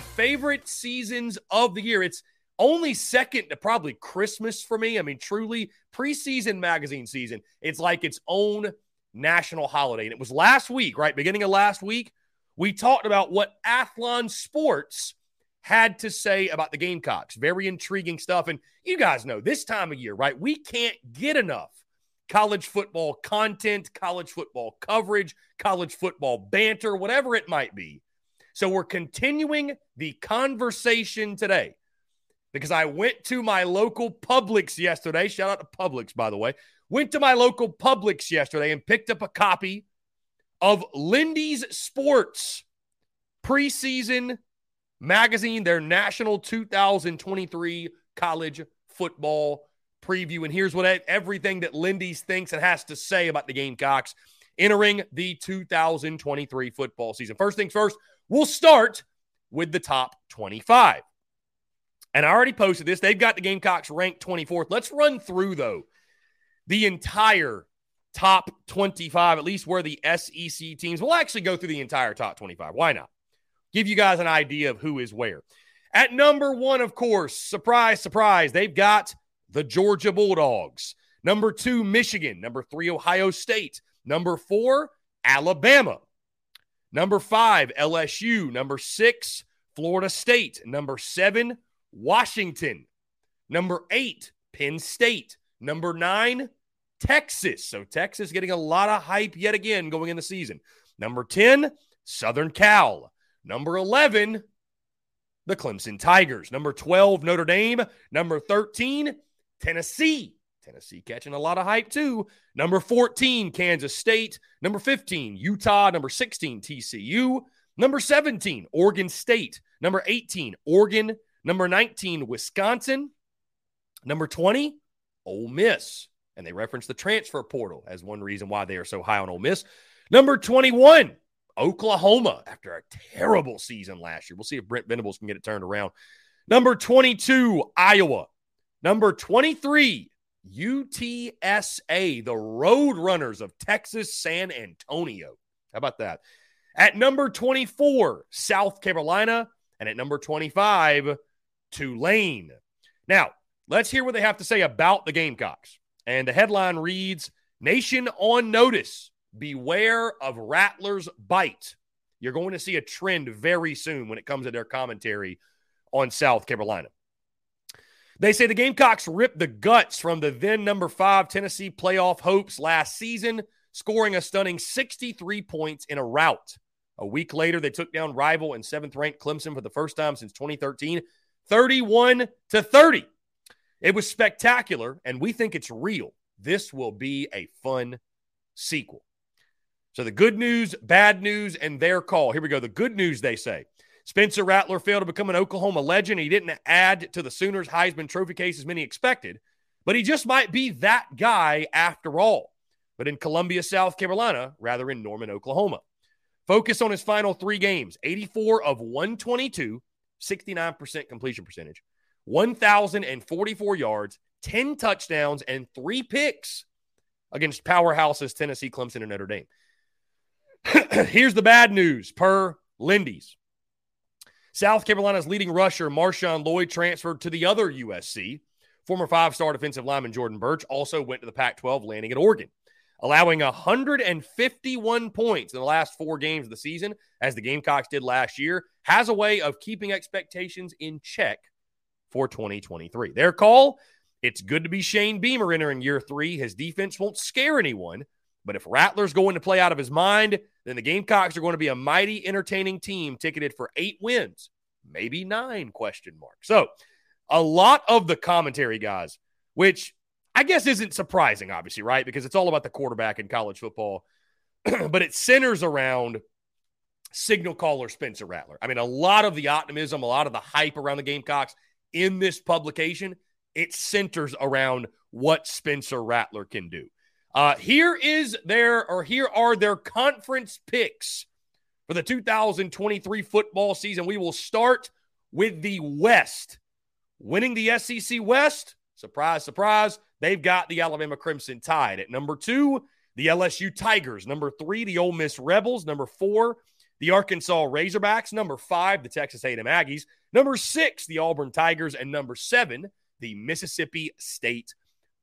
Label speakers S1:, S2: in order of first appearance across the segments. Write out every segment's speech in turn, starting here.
S1: Favorite seasons of the year. It's only second to probably Christmas for me. I mean, truly, preseason magazine season. It's like its own national holiday. And it was last week, right? Beginning of last week, we talked about what Athlon Sports had to say about the Gamecocks. Very intriguing stuff. And you guys know this time of year, right? We can't get enough college football content, college football coverage, college football banter, whatever it might be. So we're continuing the conversation today because I went to my local Publix yesterday. Shout out to Publix, by the way. Went to my local Publix yesterday and picked up a copy of Lindy's Sports preseason magazine, their national 2023 college football preview. And here's what everything that Lindy's thinks and has to say about the Gamecocks entering the 2023 football season. First things first, we'll start with the top 25. And I already posted this. They've got the Gamecocks ranked 24th. Let's run through, though, the entire top 25, at least where the SEC teams. We'll actually go through the entire top 25. Why not? Give you guys an idea of who is where. At number one, of course, surprise, surprise, they've got the Georgia Bulldogs. Number two, Michigan. Number three, Ohio State. Number four, Alabama. Number five, LSU. Number six, Florida State. Number seven, Washington. Number eight, Penn State. Number nine, Texas. So Texas getting a lot of hype yet again going in the season. Number 10, Southern Cal. Number 11, the Clemson Tigers. Number 12, Notre Dame. Number 13, Tennessee. Tennessee catching a lot of hype too. Number 14, Kansas State. Number 15, Utah. Number 16, TCU. Number 17, Oregon State. Number 18, Oregon. Number 19, Wisconsin. Number 20, Ole Miss. And they reference the transfer portal as one reason why they are so high on Ole Miss. Number 21, Oklahoma, after a terrible season last year. We'll see if Brent Venables can get it turned around. Number 22, Iowa. Number 23, UTSA, the Road Runners of Texas San Antonio. How about that? At number 24, South Carolina. And at number 25, Tulane. Now, let's hear what they have to say about the Gamecocks. And the headline reads Nation on notice. Beware of Rattlers bite. You're going to see a trend very soon when it comes to their commentary on South Carolina. They say the Gamecocks ripped the guts from the then number five Tennessee playoff hopes last season, scoring a stunning 63 points in a rout. A week later, they took down rival and seventh ranked Clemson for the first time since 2013, 31 to 30. It was spectacular, and we think it's real. This will be a fun sequel. So, the good news, bad news, and their call. Here we go. The good news, they say Spencer Rattler failed to become an Oklahoma legend. He didn't add to the Sooners' Heisman Trophy case as many expected, but he just might be that guy after all. But in Columbia, South Carolina, rather in Norman, Oklahoma. Focus on his final three games 84 of 122, 69% completion percentage, 1,044 yards, 10 touchdowns, and three picks against powerhouses Tennessee, Clemson, and Notre Dame. Here's the bad news per Lindy's. South Carolina's leading rusher, Marshawn Lloyd, transferred to the other USC. Former five star defensive lineman Jordan Burch also went to the Pac 12, landing at Oregon, allowing 151 points in the last four games of the season, as the Gamecocks did last year, has a way of keeping expectations in check for 2023. Their call it's good to be Shane Beamer entering year three. His defense won't scare anyone, but if Rattler's going to play out of his mind, then the Gamecocks are going to be a mighty entertaining team ticketed for eight wins, maybe nine question mark. So a lot of the commentary, guys, which I guess isn't surprising, obviously, right? Because it's all about the quarterback in college football, but it centers around signal caller Spencer Rattler. I mean, a lot of the optimism, a lot of the hype around the Gamecocks in this publication, it centers around what Spencer Rattler can do. Uh, here is their, or here are their conference picks for the 2023 football season. We will start with the West. Winning the SEC West, surprise, surprise, they've got the Alabama Crimson Tide. At number two, the LSU Tigers. Number three, the Ole Miss Rebels. Number four, the Arkansas Razorbacks. Number five, the Texas A&M Aggies. Number six, the Auburn Tigers. And number seven, the Mississippi State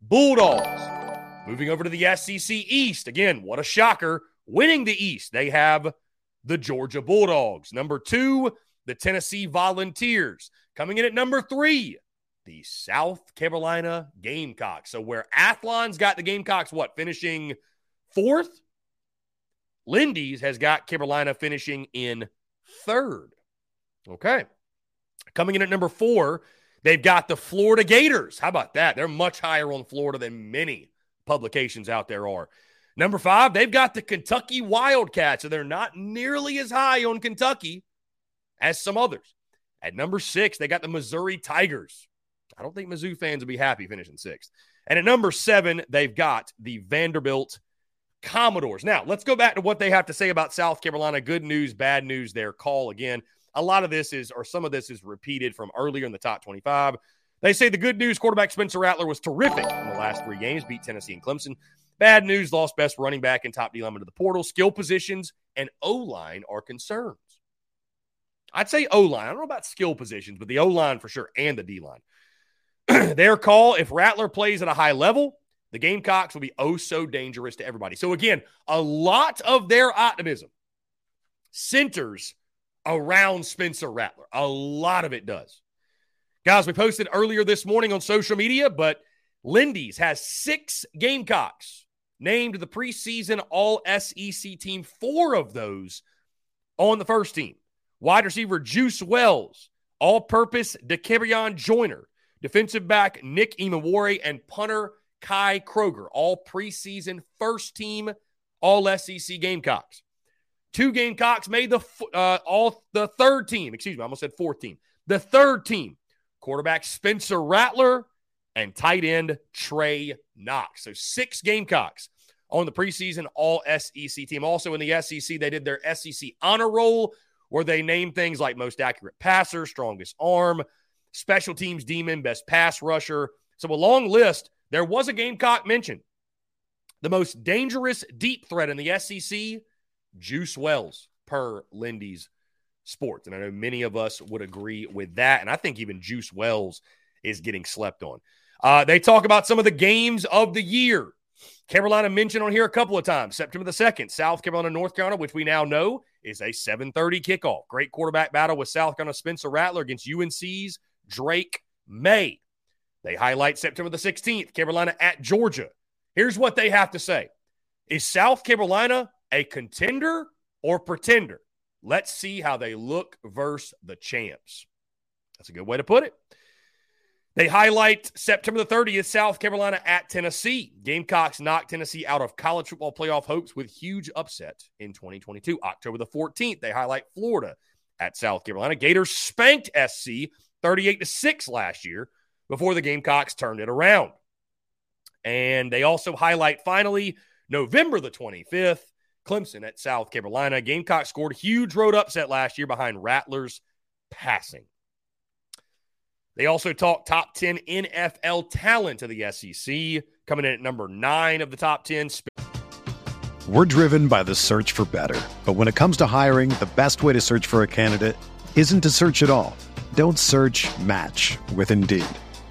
S1: Bulldogs. Moving over to the SEC East. Again, what a shocker. Winning the East, they have the Georgia Bulldogs. Number two, the Tennessee Volunteers. Coming in at number three, the South Carolina Gamecocks. So where Athlon's got the Gamecocks, what, finishing fourth? Lindy's has got Carolina finishing in third. Okay. Coming in at number four, they've got the Florida Gators. How about that? They're much higher on Florida than many publications out there are. Number five, they've got the Kentucky Wildcats, and they're not nearly as high on Kentucky as some others. At number six, they got the Missouri Tigers. I don't think Mizzou fans will be happy finishing sixth. And at number seven, they've got the Vanderbilt Commodores. Now, let's go back to what they have to say about South Carolina. Good news, bad news, their call again. A lot of this is, or some of this is repeated from earlier in the top 25. They say the good news quarterback Spencer Rattler was terrific in the last three games, beat Tennessee and Clemson. Bad news lost best running back and top D lineman to the portal. Skill positions and O line are concerns. I'd say O line. I don't know about skill positions, but the O line for sure and the D line. Their call if Rattler plays at a high level, the Gamecocks will be oh so dangerous to everybody. So, again, a lot of their optimism centers around Spencer Rattler. A lot of it does. Guys, we posted earlier this morning on social media, but Lindy's has six Gamecocks named the preseason All SEC team, four of those on the first team. Wide receiver Juice Wells, all purpose Dakereon Joyner, defensive back Nick Emmanwori, and punter Kai Kroeger, all preseason first team All SEC Gamecocks. Two Gamecocks made the uh, all the third team. Excuse me, I almost said fourth team. The third team, quarterback Spencer Rattler and tight end Trey Knox. So six Gamecocks on the preseason All SEC team. Also in the SEC, they did their SEC honor roll where they named things like most accurate passer, strongest arm, special teams demon, best pass rusher. So a long list. There was a Gamecock mentioned. The most dangerous deep threat in the SEC, Juice Wells, per Lindy's Sports. And I know many of us would agree with that. And I think even Juice Wells is getting slept on. Uh, they talk about some of the games of the year. Carolina mentioned on here a couple of times. September the 2nd, South Carolina, North Carolina, which we now know is a 7:30 kickoff. Great quarterback battle with South Carolina Spencer Rattler against UNC's Drake Maye. They highlight September the 16th, Carolina at Georgia. Here's what they have to say. Is South Carolina a contender or pretender? Let's see how they look versus the champs. That's a good way to put it. They highlight September the 30th, South Carolina at Tennessee. Gamecocks knocked Tennessee out of college football playoff hopes with huge upset in 2022. October the 14th, they highlight Florida at South Carolina. Gators spanked SC 38 to 6 last year before the Gamecocks turned it around. And they also highlight finally November the 25th, Clemson at South Carolina. Gamecock scored huge road upset last year behind Rattlers passing. They also talk top 10 NFL talent of the SEC, coming in at number nine of the top 10.
S2: We're driven by the search for better. But when it comes to hiring, the best way to search for a candidate isn't to search at all. Don't search match with Indeed.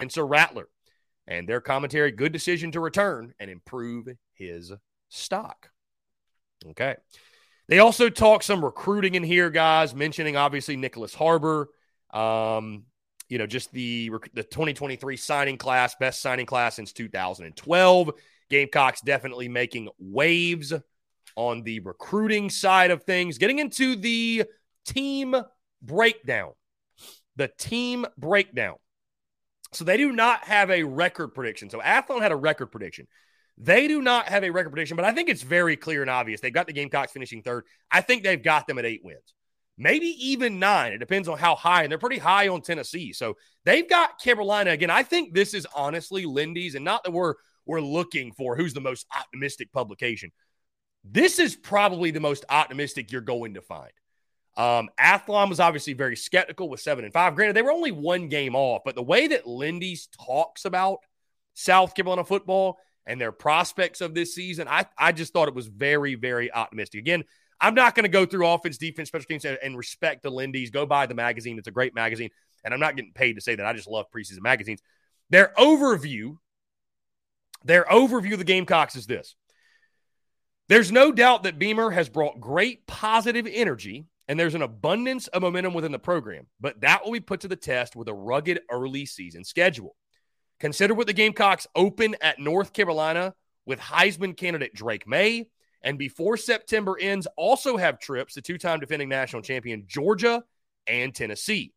S1: And Sir Rattler and their commentary, good decision to return and improve his stock. Okay. They also talk some recruiting in here, guys, mentioning obviously Nyckoles Harbor. Um, you know, just the the 2023 signing class, best signing class since 2012. Gamecocks definitely making waves on the recruiting side of things. Getting into the team breakdown. The team breakdown. So they do not have a record prediction. So Athlon had a record prediction. They do not have a record prediction, but I think it's very clear and obvious. They've got the Gamecocks finishing third. I think they've got them at eight wins, maybe even nine. It depends on how high, and they're pretty high on Tennessee. So they've got Carolina again. I think this is honestly Lindy's, and not that we're we're looking for who's the most optimistic publication. This is probably the most optimistic you're going to find. Um, Athlon was obviously very skeptical with seven and five. Granted, they were only one game off, but the way that Lindy's talks about South Carolina football and their prospects of this season, I, I just thought it was very, very optimistic. Again, I'm not going to go through offense, defense, special teams, and, and respect the Lindy's. Go buy the magazine. It's a great magazine. And I'm not getting paid to say that. I just love preseason magazines. Their overview, their overview of the Gamecocks is this. There's no doubt that Beamer has brought great positive energy and there's an abundance of momentum within the program, but that will be put to the test with a rugged early season schedule. Consider what the Gamecocks open at North Carolina with Heisman candidate Drake Maye, and before September ends, also have trips to two time defending national champion Georgia and Tennessee.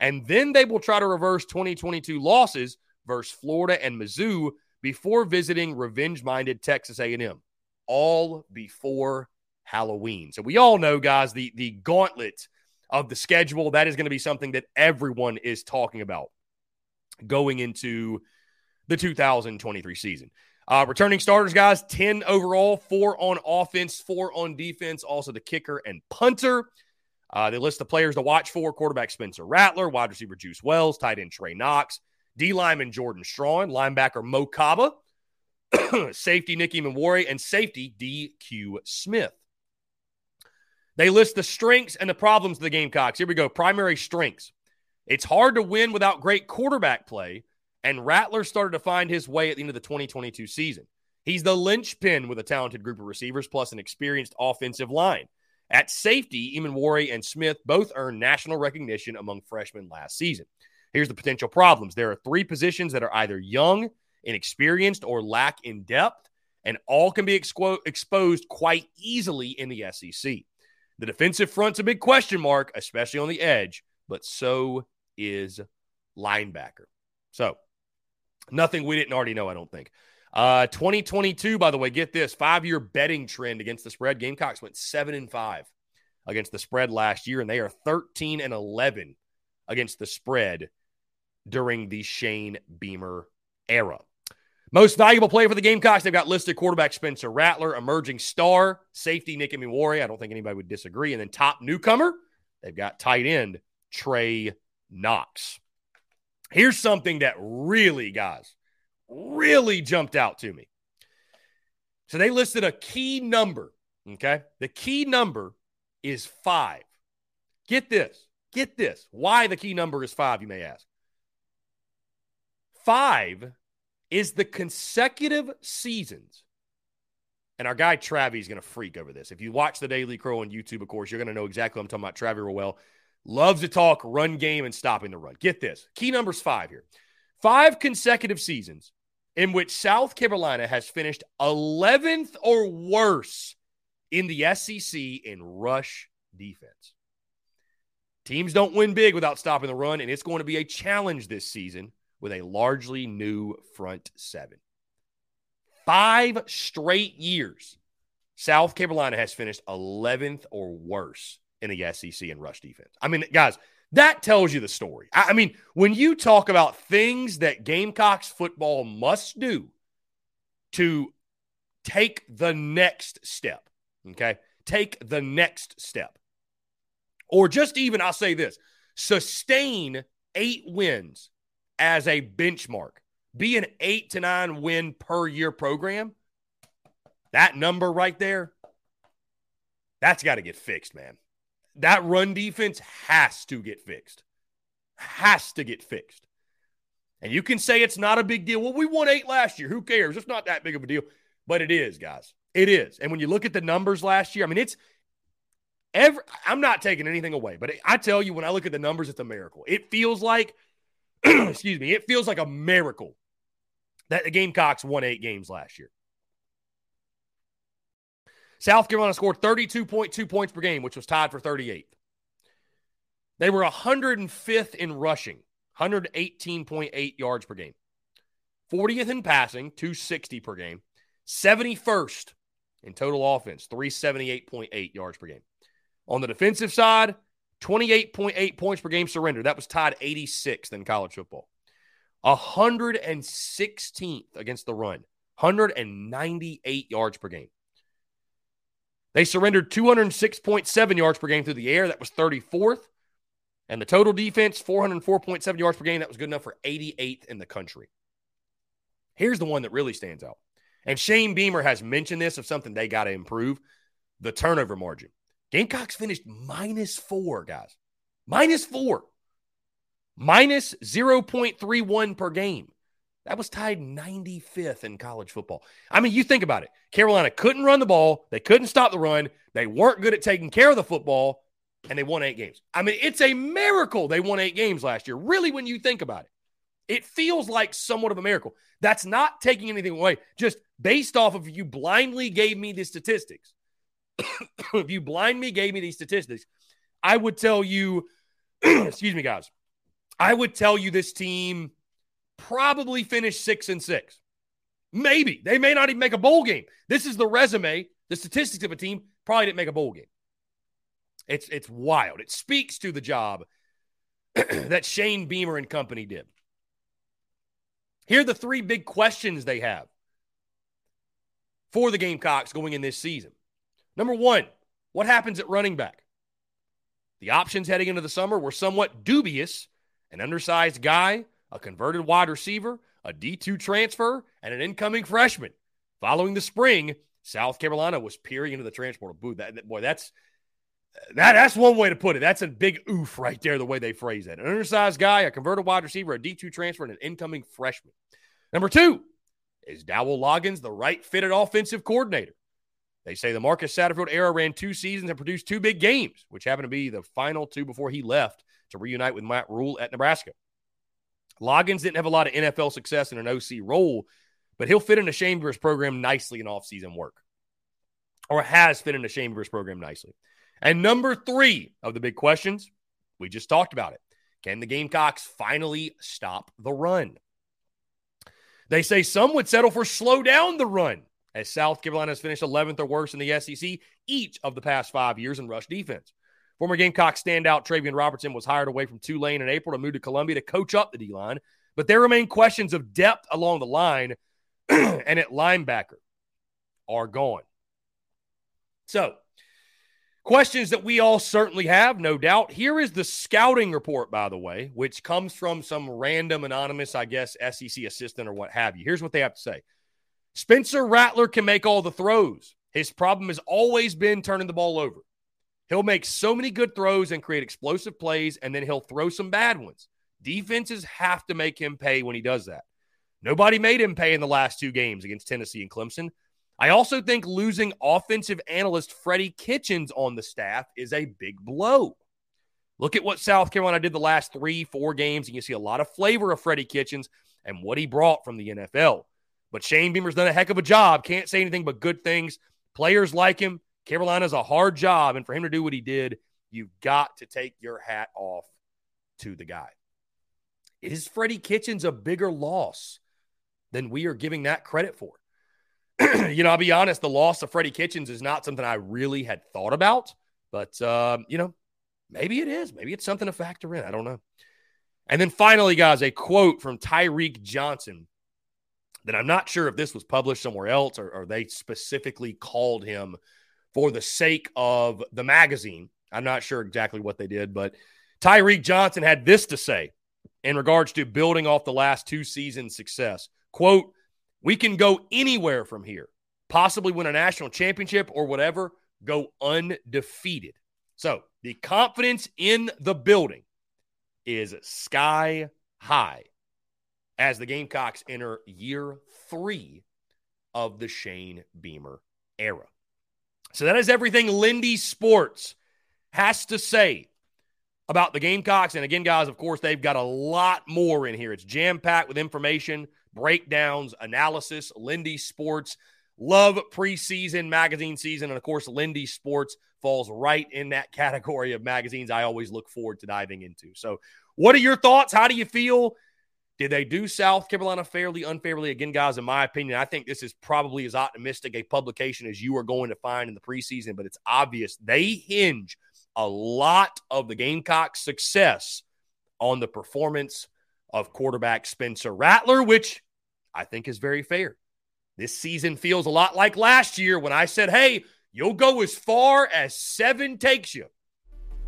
S1: And then they will try to reverse 2022 losses versus Florida and Mizzou before visiting revenge-minded Texas A&M, all before Halloween. So we all know, guys, the the gauntlet of the schedule that is going to be something that everyone is talking about going into the 2023 season. Uh, returning starters, guys, 10 overall, four on offense, four on defense, also the kicker and punter. Uh, they list the players to watch for quarterback Spencer Rattler, wide receiver Juice Wells, tight end Trey Knox, D lineman Jordan Strawn, linebacker Mo Kaba, safety Nick Emmanwori, and safety DQ Smith. They list the strengths and the problems of the Gamecocks. Here we go. Primary strengths. It's hard to win without great quarterback play, and Rattler started to find his way at the end of the 2022 season. He's the linchpin with a talented group of receivers plus an experienced offensive line. At safety, Emmanwori and Smith both earned national recognition among freshmen last season. Here's the potential problems there are three positions that are either young, inexperienced, or lack in depth, and all can be expo- exposed quite easily in the SEC. The defensive front's a big question mark, especially on the edge, but so is linebacker. So, nothing we didn't already know, I don't think. Uh, 2022, by the way, get this five year betting trend against the spread. Gamecocks went seven and five against the spread last year, and they are 13 and 11 against the spread during the Shane Beamer era. Most valuable player for the Gamecocks, they've got listed quarterback Spencer Rattler, emerging star, safety Nick Emmanwori. I don't think anybody would disagree. And then top newcomer, they've got tight end Trey Knox. Here's something that really, guys, really jumped out to me. So they listed a key number. Okay. The key number is five. Get this. Get this. Why the key number is five, you may ask. Five is the consecutive seasons. And our guy Travi is going to freak over this. If you watch the Daily Crow on YouTube, of course, you're going to know exactly what I'm talking about. Travi real well. Loves to talk run game and stopping the run. Get this. Key numbers five here. Five consecutive seasons in which South Carolina has finished 11th or worse in the SEC in rush defense. Teams don't win big without stopping the run, and it's going to be a challenge this season with a largely new front seven. Five straight years, South Carolina has finished 11th or worse in the SEC in rush defense. I mean, guys, that tells you the story. I, mean, when you talk about things that Gamecocks football must do to take the next step, okay? Take the next step. Or just even, I'll say this sustain eight wins as a benchmark, be an eight to nine win per year program, that number right there, that's got to get fixed, man. That run defense has to get fixed. Has to get fixed. And you can say it's not a big deal. Well, we won eight last year. Who cares? It's not that big of a deal. But it is, guys. It is. And when you look at the numbers last year, I mean, it's every I'm not taking anything away, but I tell you, when I look at the numbers, it's a miracle. It feels like excuse me, it feels like a miracle that the Gamecocks won eight games last year. South Carolina scored 32.2 points per game, which was tied for 38th. They were 105th in rushing, 118.8 yards per game. 40th in passing, 260 per game. 71st in total offense, 378.8 yards per game. On the defensive side, 28.8 points per game surrender. That was tied 86th in college football. 116th against the run, 198 yards per game. They surrendered 206.7 yards per game through the air. That was 34th. And the total defense, 404.7 yards per game. That was good enough for 88th in the country. Here's the one that really stands out. And Shane Beamer has mentioned this of something they got to improve the turnover margin. Gamecocks finished minus four, guys. Minus four. Minus 0.31 per game. That was tied 95th in college football. I mean, you think about it. Carolina couldn't run the ball. They couldn't stop the run. They weren't good at taking care of the football. and they won eight games. I mean, it's a miracle they won eight games last year. Really, when you think about it, it feels like somewhat of a miracle. That's not taking anything away, just based off of you blindly gave me the statistics. if you blind me gave me these statistics, I would tell you, excuse me, guys, I would tell you this team probably finished six and six. Maybe they may not even make a bowl game. This is the resume, the statistics of a team probably didn't make a bowl game. It's it's wild. It speaks to the job that Shane Beamer and company did. Here are the three big questions they have for the Gamecocks going in this season. Number one, what happens at running back? The options heading into the summer were somewhat dubious. An undersized guy, a converted wide receiver, a D2 transfer, and an incoming freshman. Following the spring, South Carolina was peering into the transport booth. That, boy, that's that, that's one way to put it. That's a big oof right there, the way they phrase it. An undersized guy, a converted wide receiver, a D2 transfer, and an incoming freshman. Number two, is Dowell Loggains the right fitted offensive coordinator? They say the Marcus Satterfield era ran two seasons and produced two big games, which happened to be the final two before he left to reunite with Matt Rhule at Nebraska. Loggains didn't have a lot of NFL success in an OC role, but he'll fit into Shane program nicely in offseason work, or has fit into Shane program nicely. And number three of the big questions, we just talked about it. Can the Gamecocks finally stop the run? They say some would settle for slow down the run, as South Carolina has finished 11th or worse in the SEC each of the past five years in rush defense. Former Gamecock standout Travian Robertson was hired away from Tulane in April to move to Columbia to coach up the D line, but there remain questions of depth along the line and at linebacker are gone. So, Questions that we all certainly have, no doubt. Here is the scouting report, by the way, which comes from some random anonymous, I guess, SEC assistant or what have you. Here's what they have to say Spencer Rattler can make all the throws. His problem has always been turning the ball over. He'll make so many good throws and create explosive plays, and then he'll throw some bad ones. Defenses have to make him pay when he does that. Nobody made him pay in the last two games against Tennessee and Clemson. I also think losing offensive analyst Freddie Kitchens on the staff is a big blow. Look at what South Carolina did the last three, four games, and you see a lot of flavor of Freddie Kitchens and what he brought from the NFL. But Shane Beamer's done a heck of a job. Can't say anything but good things. Players like him. Carolina's a hard job, and for him to do what he did, you've got to take your hat off to the guy. Is Freddie Kitchens a bigger loss than we are giving that credit for? you know, I'll be honest, the loss of Freddie Kitchens is not something I really had thought about, but, um, you know, maybe it is. Maybe it's something to factor in. I don't know. And then finally, guys, a quote from Tyreek Johnson that I'm not sure if this was published somewhere else or, or they specifically called him for the sake of the magazine. I'm not sure exactly what they did, but Tyreek Johnson had this to say in regards to building off the last two seasons' success. Quote, we can go anywhere from here, possibly win a national championship or whatever, go undefeated. So the confidence in the building is sky high as the Gamecocks enter year three of the Shane Beamer era. So that is everything Lindy Sports has to say about the Gamecocks. And again, guys, of course, they've got a lot more in here. It's jam packed with information breakdowns, analysis, Lindy Sports. Love preseason magazine season. And of course, Lindy Sports falls right in that category of magazines I always look forward to diving into. So, what are your thoughts? How do you feel? Did they do South Carolina fairly, unfairly? Again, guys, in my opinion, I think this is probably as optimistic a publication as you are going to find in the preseason, but it's obvious they hinge a lot of the Gamecock success on the performance of quarterback Spencer Rattler, which I think is very fair. This season feels a lot like last year when I said, hey, you'll go as far as seven takes you.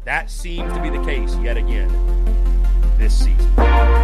S1: That seems to be the case yet again this season.